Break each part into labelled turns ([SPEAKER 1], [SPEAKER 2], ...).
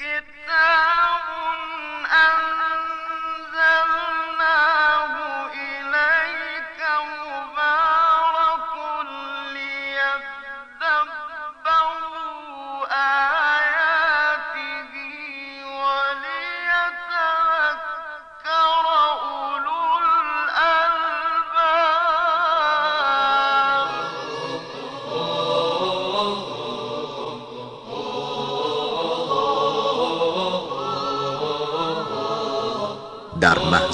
[SPEAKER 1] الكتاب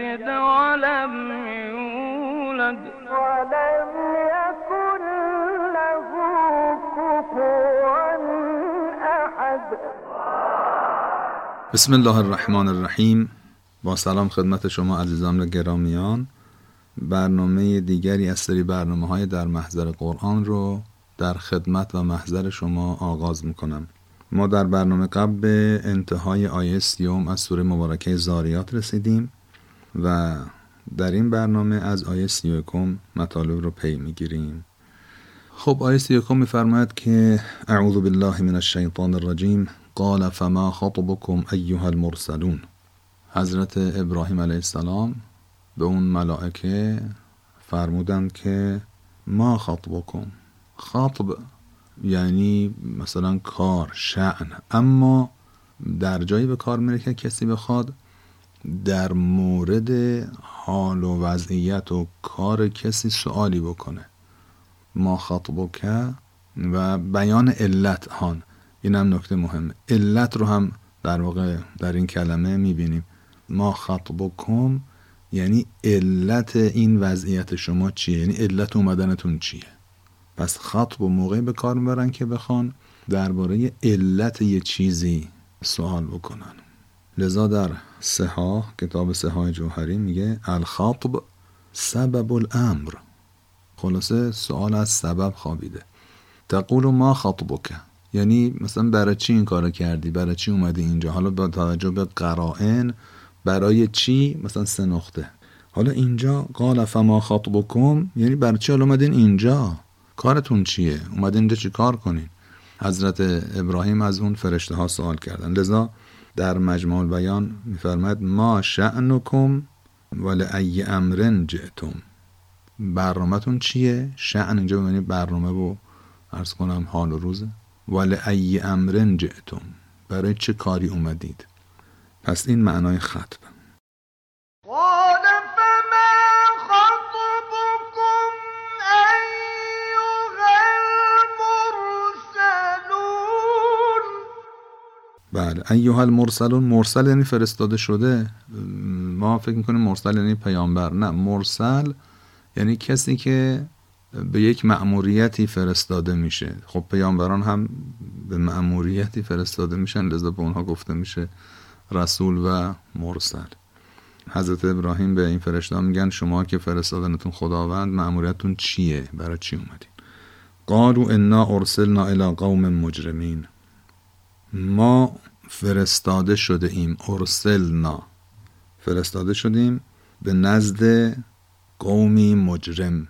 [SPEAKER 2] يلد ولم يولد. ولم يكن له كفوا
[SPEAKER 3] احد بسم الله الرحمن الرحیم. با سلام خدمت شما عزیزان گرامیان. برنامه دیگری از سری برنامه های در محضر قرآن رو در خدمت و محضر شما آغاز می‌کنم. ما در برنامه قبل به انتهای آیه سیوم از سوره مبارکه زاریات رسیدیم. و در این برنامه از آیه سیوکم مطالب رو پی می‌گیریم. خب آیه سیوکم میفرماید که اعوذ بالله من الشیطان الرجیم. قال فما خطبكم ایها المرسلون. حضرت ابراهیم علیه السلام به اون ملائکه فرمودند که ما خطبكم خطب یعنی مثلا کار شعن اما در جایی به کار میره که کسی بخواد در مورد حال و وضعیت و کار کسی سوالی بکنه. ما خطبک و بیان علت هان این هم نکته مهمه علت رو هم در واقع در این کلمه می‌بینیم. ما خطبکم یعنی علت این وضعیت شما چیه؟ یعنی علت اومدنتون چیه؟ پس خطب و موقعی به کار می‌برن که بخوان درباره علت یه چیزی سوال بکنن. لذا در سها کتاب سها جوهری میگه الخطب سبب الامر. خلاصه سوال از سبب خوابیده. تقول ما خطبک. یعنی مثلا برای چی این کار کردی؟ برای چی اومدی اینجا؟ حالا با توجه به قرائن برای چی مثلا سه نقطه؟ حالا اینجا قال فما خطبکم یعنی برای چی حالا اومدین اینجا؟ کارتون چیه؟ اومدین اینجا چی کار کنین؟ حضرت ابراهیم از اون فرشته ها سوال کردن. لذا در مجموع بیان میفرماید ما شعنکم ای امرن جئتم. برنامهتون چیه؟ شعن اینجا بمانی برنامه و ارز کنم حال و روزه ولی ای امرن جئتم. برای چه کاری اومدید؟ پس این معنای خطب بله. ایها المرسلون مرسل یعنی فرستاده شده. ما فکر می‌کنیم مرسل یعنی پیامبر. نه مرسل یعنی کسی که به یک مأموریتی فرستاده میشه. خب پیامبران هم به مأموریتی فرستاده میشن لذا به اونها گفته میشه رسول و مرسل. حضرت ابراهیم به این فرشته میگن شما که فرستادنتون خداوند مأموریتتون چیه؟ برای چی اومدین؟ قالوا انا ارسلنا الى قوم مجرمین. ما فرستاده شده ایم ارسلنا. فرستاده شدیم به نزد قومی مجرم.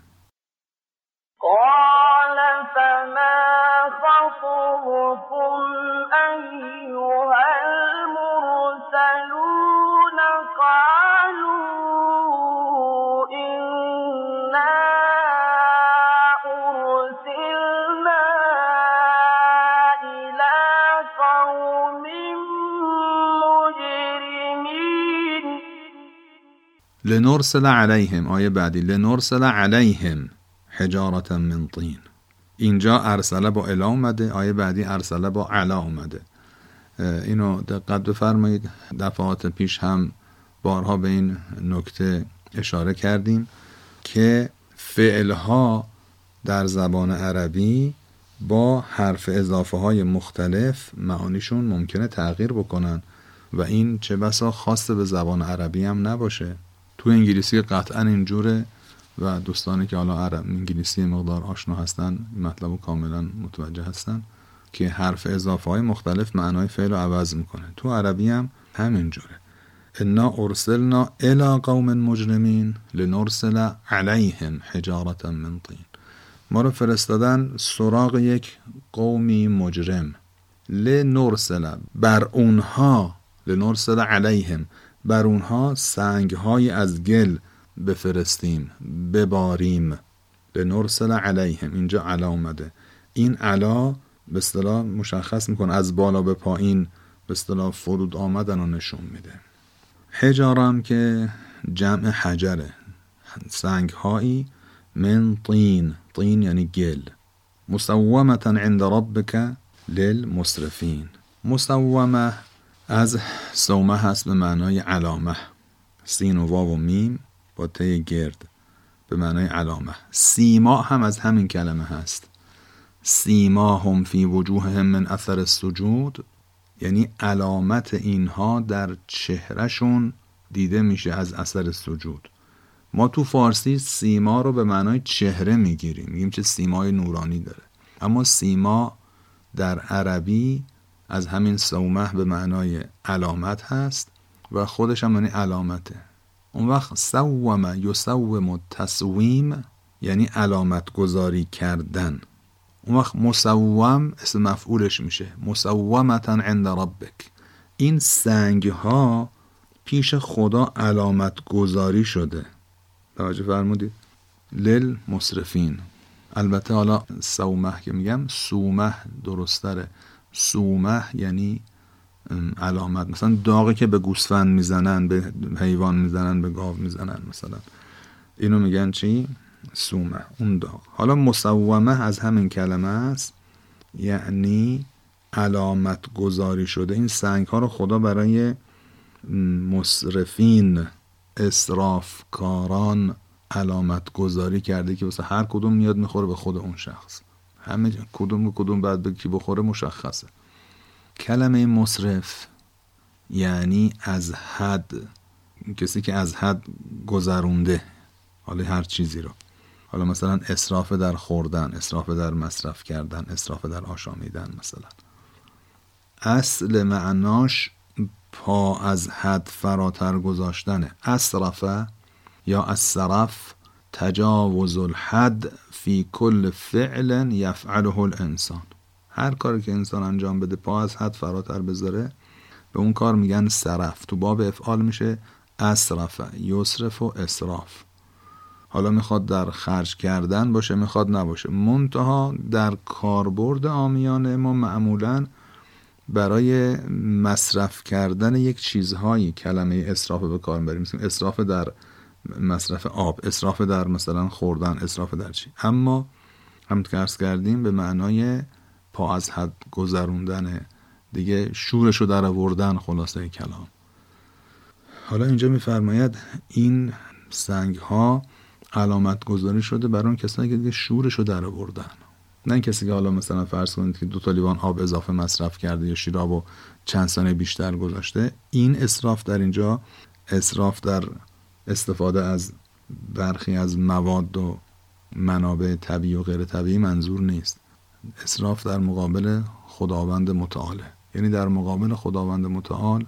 [SPEAKER 3] لنرسل علیهم آیه بعدی لنرسل علیهم حجارت من طین. اینجا ارسله با الا اومده آیه بعدی ارسله با علا اومده. اینو دقت بفرمایید. دفعات پیش هم بارها به این نکته اشاره کردیم که فعلها در زبان عربی با حرف اضافه های مختلف معانیشون ممکنه تغییر بکنن و این چه بسا خاص به زبان عربی هم نباشه. تو انگلیسی قطعا اینجوره و دوستانی که حالا عرب انگلیسی مقدار آشنا هستن مطلب کاملا متوجه هستن که حرف اضافه های مختلف معنای فعل رو عوض می‌کنه. تو عربی هم همینجوره انا ارسلنا الى قوم مجرمین لنرسل علیهم حجارتا من طین. ما رو فرستادن سراغ یک قومی مجرم. لنرسل. بر اونها. لنرسل علیهم. بر اونها سنگ های از گل بفرستیم بباریم. لنرسل علیهم. اینجا علا اومده. این علا به اصطلاح مشخص می‌کنه. از بالا به پایین به اصطلاح فرود آمدن رو نشون میده. حجارم که جمع حجره. سنگ هایی من طین. طین یعنی گل. مسومتا عند ربک للمصرفین. مسومه از سومه هست به معنای علامه. سین و واو و میم با ته گرد به معنای علامه. سیما هم از همین کلمه هست. سیما هم فی وجوههم من اثر السجود یعنی علامت اینها در چهرهشون دیده میشه از اثر سجود. ما تو فارسی سیما رو به معنای چهره می‌گیریم. میگیم چه سیمای نورانی داره. اما سیما در عربی از همین سومه به معنای علامت هست و خودش هم معنی علامته. اون وقت سوم یسوم تسویم یعنی علامت گذاری کردن. اون وقت مسوم اسم مفعولش میشه. مسومتا عند ربک. این سنگ ها پیش خدا علامت گذاری شده. توجه فرمودید؟ لل مصرفین. البته حالا سومه که میگم سومه درستره. سومه یعنی علامت. مثلا داغی که به گوسفند می‌زنن به حیوان می‌زنن به گاو می‌زنن مثلا. اینو میگن چی؟ سومه اون داغ. حالا مسومه از همین کلمه است یعنی علامت گذاری شده. این سنگ ها رو خدا برای مصرفین کاران علامت گذاری کرده که واسه هر کدوم میاد می‌خوره به خود اون شخص. همه کدوم کدوم بعد به کی بخوره مشخصه. کلمه مصرف یعنی از حد. کسی که از حد گذرونده. حالا هر چیزی رو. حالا مثلا اصراف در خوردن اصراف در مصرف کردن اصراف در آشامیدن مثلا. اصل معناش پا از حد فراتر گذاشتنه. اصرفه یا اصرف تجاوز الحد فی کل فعل یفعله الانسان. هر کاری که انسان انجام بده پا از حد فراتر بذاره به اون کار میگن صرف. تو باب افعال میشه اصرف یصرف و اصراف حالا می‌خواد در خرج کردن باشه می‌خواد نباشه. منتها در کاربرد آمیانه ما معمولا برای مصرف کردن یک چیزهایی کلمه اصراف به کار می‌بریم. مثل اصراف در مصرف آب اصراف در مثلا خوردن اصراف در چی. اما هم که کردیم به معنای پا از حد گذروندن دیگه شورش رو در آوردن خلاصه کلام. حالا اینجا میفرماید این سنگ ها علامت گذاری شده برای اون کسانی که دیگه شورش رو در آوردن. نه کسی که حالا مثلا فرض کنید که دو تا لیوان آب اضافه مصرف کرده یا شیراب و چند سانه بیشتر گذاشته این اصراف در اینجا اصراف در استفاده از برخی از مواد و منابع طبیعی و غیر طبیعی منظور نیست. اصراف در مقابل خداوند متعاله یعنی در مقابل خداوند متعال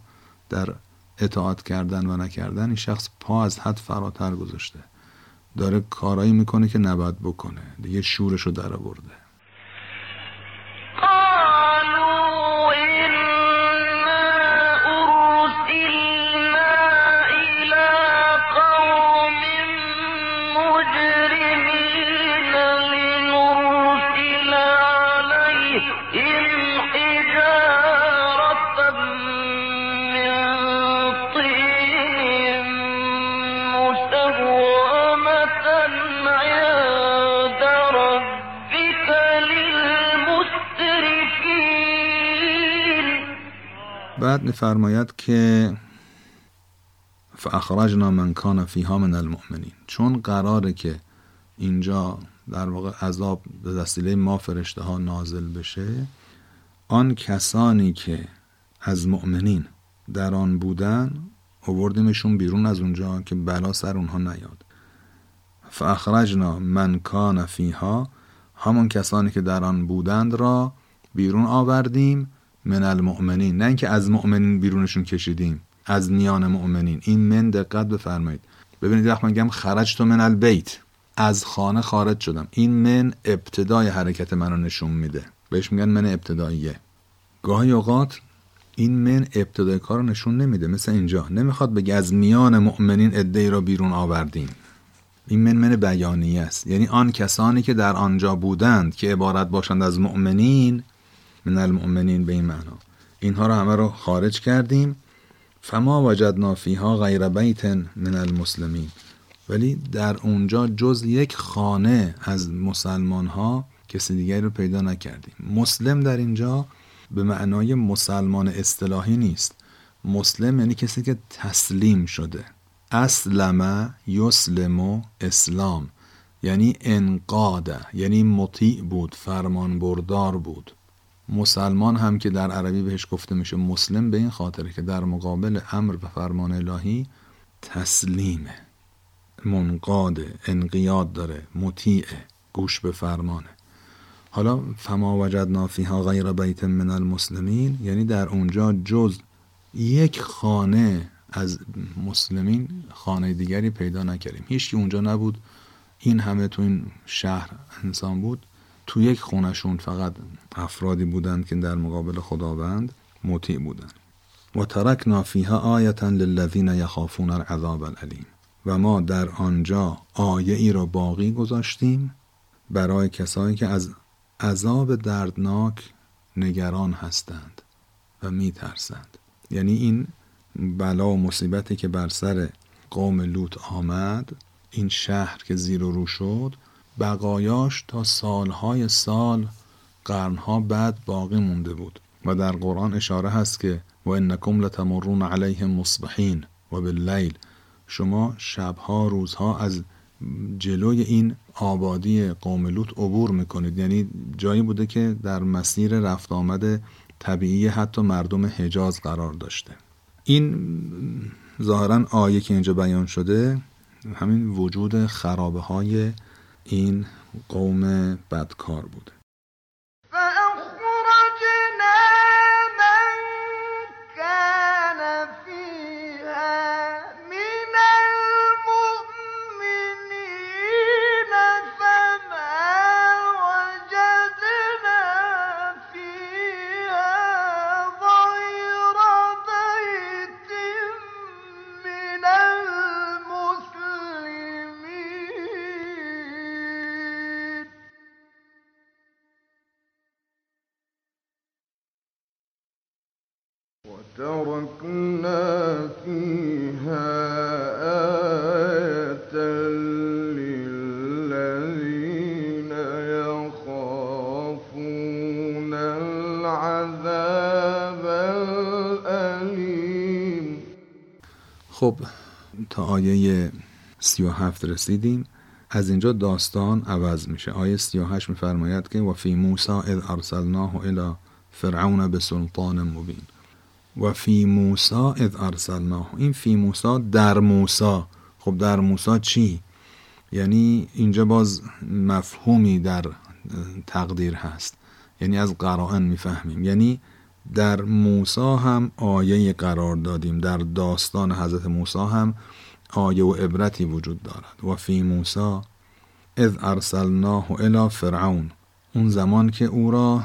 [SPEAKER 3] در اطاعت کردن و نکردن این شخص پا از حد فراتر گذاشته. داره کارایی می‌کنه که نباید بکنه. دیگه شورش رو در آورده. بعد میفرماید که فاخرجنا من کان فیها من المؤمنین. چون قراره که اینجا در واقع عذاب به وسیله ما فرشته ها نازل بشه آن کسانی که از مؤمنین در آن بودن اووردیمشون بیرون از اونجا که بلا سر اونها نیاد. فاخرجنا من کان فیها همون کسانی که در آن بودند را بیرون آوردیم من المؤمنین نه اینکه از مؤمنین بیرونشون کشیدیم از میان مؤمنین. این من دقت بفرمایید. ببینید وقتی میگم خرج تو من البیت. از خانه خارج شدم. این من ابتدای حرکت منو نشون میده. بهش میگن من ابتداییه. گاهی اوقات این من ابتدای کار رو نشون نمیده. مثل اینجا. نمی‌خواد بگه از میان مؤمنین ادهی را بیرون آوردیم. این من من بیانیه است. یعنی آن کسانی که در آنجا بودند که عبارت باشند از مؤمنین من المؤمنین به این معنا. اینها را همه رو خارج کردیم. فما وجدنا فیها غیر بیت من المسلمین. ولی در اونجا جز یک خانه از مسلمان ها کسی دیگری رو پیدا نکردیم. مسلم در اینجا به معنای مسلمان اصطلاحی نیست. مسلم یعنی کسی که تسلیم شده. اسلم یسلم اسلام. یعنی انقاده یعنی مطیع بود فرمان بردار بود. مسلمان هم که در عربی بهش گفته میشه مسلم به این خاطره که در مقابل امر و فرمان الهی تسلیمه منقاد انقیاد داره مطیعه گوش به فرمانه حالا فما وجدنا فیها غیر بیت من المسلمین یعنی در اونجا جز یک خانه از مسلمین خانه دیگری پیدا نکردیم. هیچ اونجا نبود. این همه تو این شهر انسان بود. تو یک خونشون فقط افرادی بودند که در مقابل خداوند مطیع بودند. و ترکنا فیها آیتا للذین یخافون العذاب العلیم و ما در آنجا آیه ای را باقی گذاشتیم برای کسانی که از عذاب دردناک نگران هستند و میترسند. یعنی این بلا و مصیبتی که بر سر قوم لوط آمد این شهر که زیر و رو شد بقایاش تا سالهای سال قرنها بعد باقی مونده بود و در قرآن اشاره هست که و انکم لتمرون علیهم مصبحین و باللیل شما شبها روزها از جلوی این آبادی قوم لوط عبور می‌کنید. یعنی جایی بوده که در مسیر رفت آمد طبیعی حتی مردم حجاز قرار داشته. این ظاهرا آیه که اینجا بیان شده همین وجود خرابه های این قوم بدکار بوده. خب تا آیه سی و هفت رسیدیم. از اینجا داستان عوض میشه. آیه سی و هشت میفرماید که و فی موسا اذ ارسلناه الى فرعون به سلطان مبین و فی موسا اذ ارسلناه این فی موسا در موسا خب در موسا چی؟ یعنی اینجا باز مفهومی در تقدیر هست. یعنی از قرائن می‌فهمیم. یعنی در موسا هم آیه قرار دادیم. در داستان حضرت موسا هم آیه و عبرتی وجود دارد. و فی موسا اذ ارسلناه الى فرعون. اون زمان که او را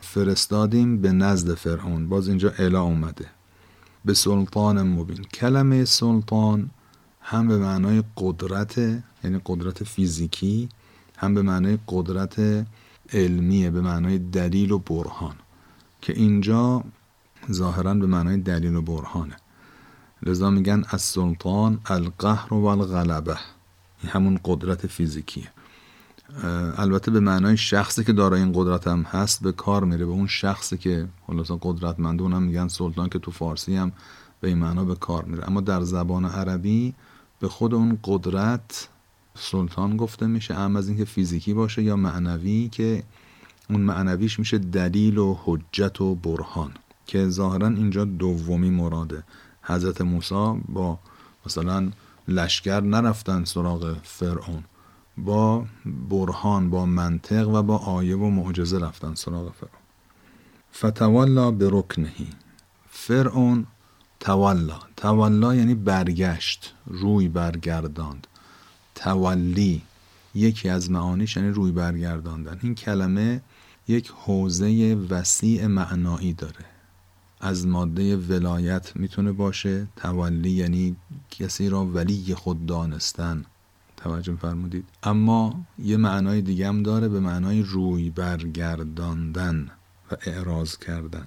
[SPEAKER 3] فرستادیم به نزد فرعون. باز اینجا الا اومده. به سلطان مبین. کلمه سلطان هم به معنای قدرت یعنی قدرت فیزیکی هم به معنای قدرت علمیه به معنای دلیل و برهان. که اینجا ظاهرا به معنای دلیل و برهانه. لذا میگن از سلطان القهر و الغلبه. این همون قدرت فیزیکیه. البته به معنای شخصی که دارای این قدرت هم هست به کار میره. به اون شخصی که خلاصا قدرتمند هم میگن سلطان که تو فارسی هم به این معنا به کار میره. اما در زبان عربی به خود اون قدرت سلطان گفته میشه. اما از اینکه فیزیکی باشه یا معنوی که اون معنویش میشه دلیل و حجت و برهان که ظاهرا اینجا دومی مراده. حضرت موسی با مثلا لشکر نرفتن سراغ فرعون با برهان با منطق و با آیه و معجزه رفتن سراغ فرعون. فتوالا به رکنهی فرعون تولا. تولا یعنی برگشت روی برگرداند. تولی یکی از معانیش یعنی روی برگرداندن. این کلمه یک حوزه وسیع معنایی داره. از ماده ولایت می‌تونه باشه. تولی یعنی کسی را ولی خود دانستن. توجه فرمودید. اما یه معنای دیگه هم داره به معنای روی برگرداندن و اعراض کردن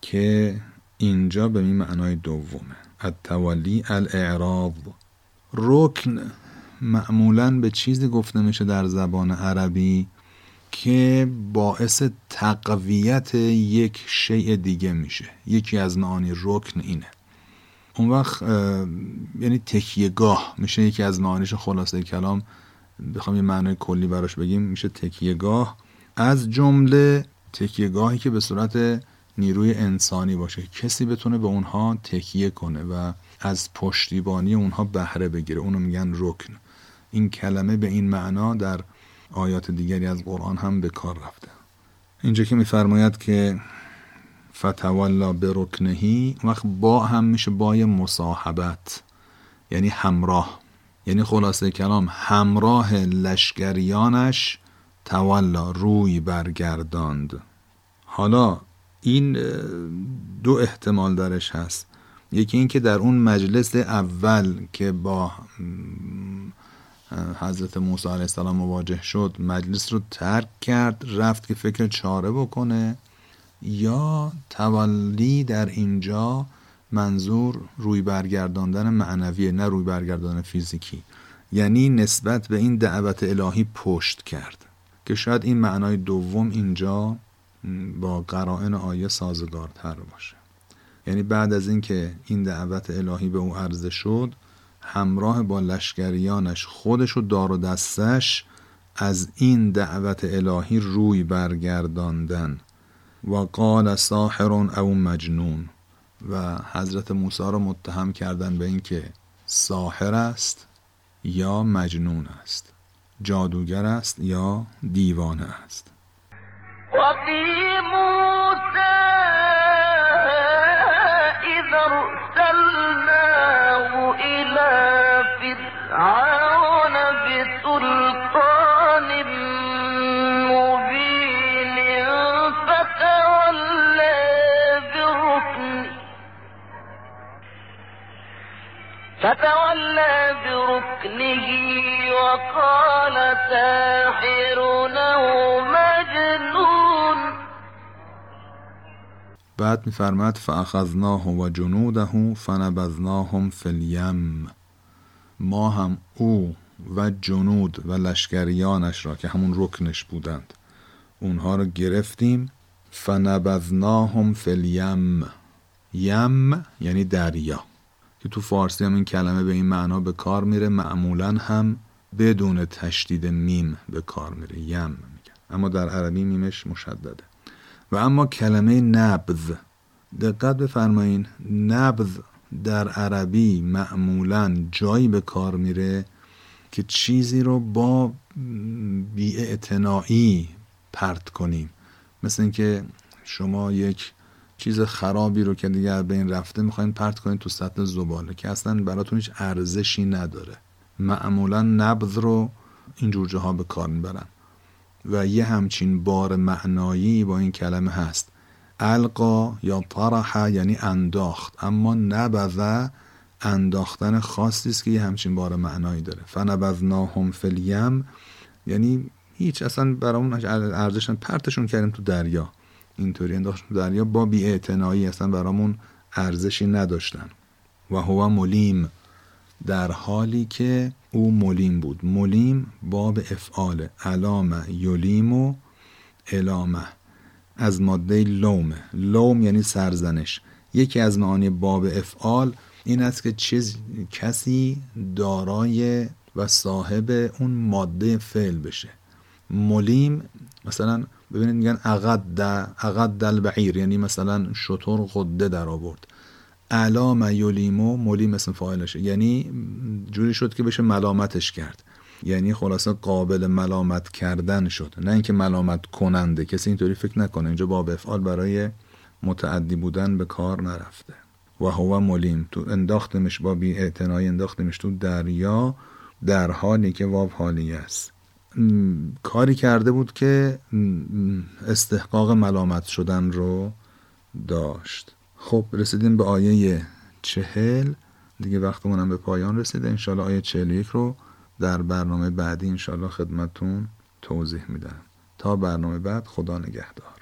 [SPEAKER 3] که اینجا به این معنای دومه. التولی الاعراض. رکن معمولا به چیزی گفته میشه در زبان عربی که باعث تقویت یک شیء دیگه میشه. یکی از معانی رکن اینه. اون وقت یعنی تکیهگاه میشه. یکی از معانیش خلاصه کلام بخوام یه معنای کلی براش بگیم میشه تکیهگاه. از جمله تکیهگاهی که به صورت نیروی انسانی باشه. کسی بتونه به اونها تکیه کنه و از پشتیبانی اونها بهره بگیره. اونو میگن رکن. این کلمه به این معنا در آیات دیگری از قرآن هم به کار رفته. اینجا که میفرماید که فتوالا به رکنهی وقت با هم میشه بای مصاحبت یعنی همراه. یعنی خلاصه کلام همراه لشکریانش تولا روی برگرداند. حالا این دو احتمال درش هست. یکی این که در اون مجلس اول که با حضرت موسی علیه السلام مواجه شد مجلس رو ترک کرد رفت که فکر چاره بکنه. یا تولی در اینجا منظور روی برگرداندن معنویه نه روی برگرداندن فیزیکی. یعنی نسبت به این دعوت الهی پشت کرد. که شاید این معنای دوم اینجا با قرائن آیه سازگارتر باشه. یعنی بعد از اینکه این دعوت الهی به او عرضه شد همراه با لشکریانش خودش و دار و دستش از این دعوت الهی روی برگرداندن. و قال ساحر او مجنون. و حضرت موسی را متهم کردن به اینکه ساحر است یا مجنون است. جادوگر است یا دیوانه است. و بركنه وقال ساحر مجنون بعد میفرماد فاخذناه و جنوده فنبذناهم فی الیم. ما هم او و جنود و لشکریانش را که همون رکنش بودند اونها رو گرفتیم. فنبذناهم فی الیم. یم یعنی دریا. که تو فارسی هم این کلمه به این معنا به کار میره معمولا هم بدون تشدید میم به کار میره یم میگن. اما در عربی میمش مشدده. و اما کلمه نبذ دقت بفرمایین نبذ در عربی معمولا جایی به کار میره که چیزی رو با بیاعتنایی پرت کنیم. مثل اینکه شما یک چیز خرابی رو که دیگه به این رفته می‌خواین پرت کنین تو سطح زباله که اصلا براتون هیچ ارزشی نداره. معمولا نبض رو اینجور جاها به کار می‌برن. و یه همچین بار معنایی با این کلمه هست. القا یا طرح یعنی انداخت. اما نبذ انداختن خاصی است که یه همچین بار معنایی داره. فنبذناهم فی الیم یعنی هیچ اصلا برامون ارزشن پرتشون کردیم تو دریا. اینطوری انداختن تو دریا با بی اصلا برامون ارزشی نداشتن. و هو ملیم در حالی که او ملیم بود. ملیم باب افعال علامه یلیم و علامه. از ماده لومه لوم یعنی سرزنش. یکی از معانی باب افعال این است که چیز کسی دارای و صاحب اون ماده فعل بشه. ملیم مثلا ببینید میگن عقد عقد دل بعیر یعنی مثلا شطور قده در آورد. علام یلیمو ملیم اسم فاعلشه. یعنی جوری شد که بشه ملامتش کرد. یعنی خلاصه قابل ملامت کردن شد. نه اینکه ملامت کننده کسی اینطوری فکر نکنه. اینجا باب افعال برای متعدی بودن به کار نرفته. و هو ملیم تو انداختمش با بی اعتنایی انداختمش تو دریا در حالی که واب حالی است. کاری کرده بود که استحقاق ملامت شدن رو داشت. خب رسیدیم به آیه چهل. دیگه وقتمونم به پایان رسیده. انشالله آیه چهل یک رو در برنامه بعدی انشالله خدمتون توضیح میدم. تا برنامه بعد خدا نگهدار.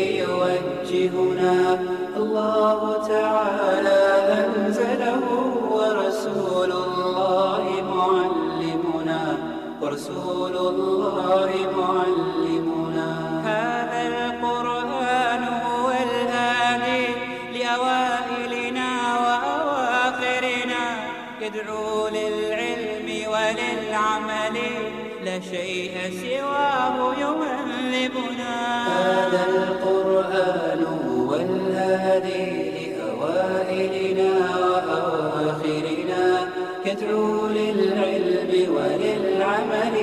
[SPEAKER 4] يوجهنا الله تعالى أنزله ورسول الله معلمنا. ورسول الله معلمنا هذا القرآن هو الهادي لأوائلنا وأواخرنا. يدعو للعلم وللعمل. لا شيء سواه يهذبنا هذا القرآن هو الهادي لأوائلنا وأواخرنا. يدعو للعلم وللعمل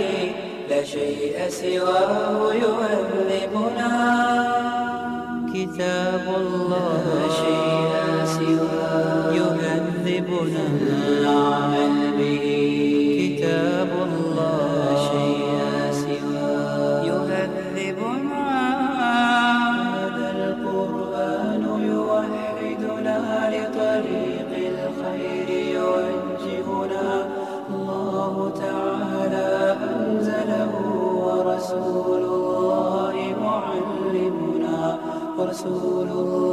[SPEAKER 4] لا شيء سواه يهذبنا كتاب الله لا شيء سواه يهذبنا العمل به. الله معلمنا ورسول الله معلمنا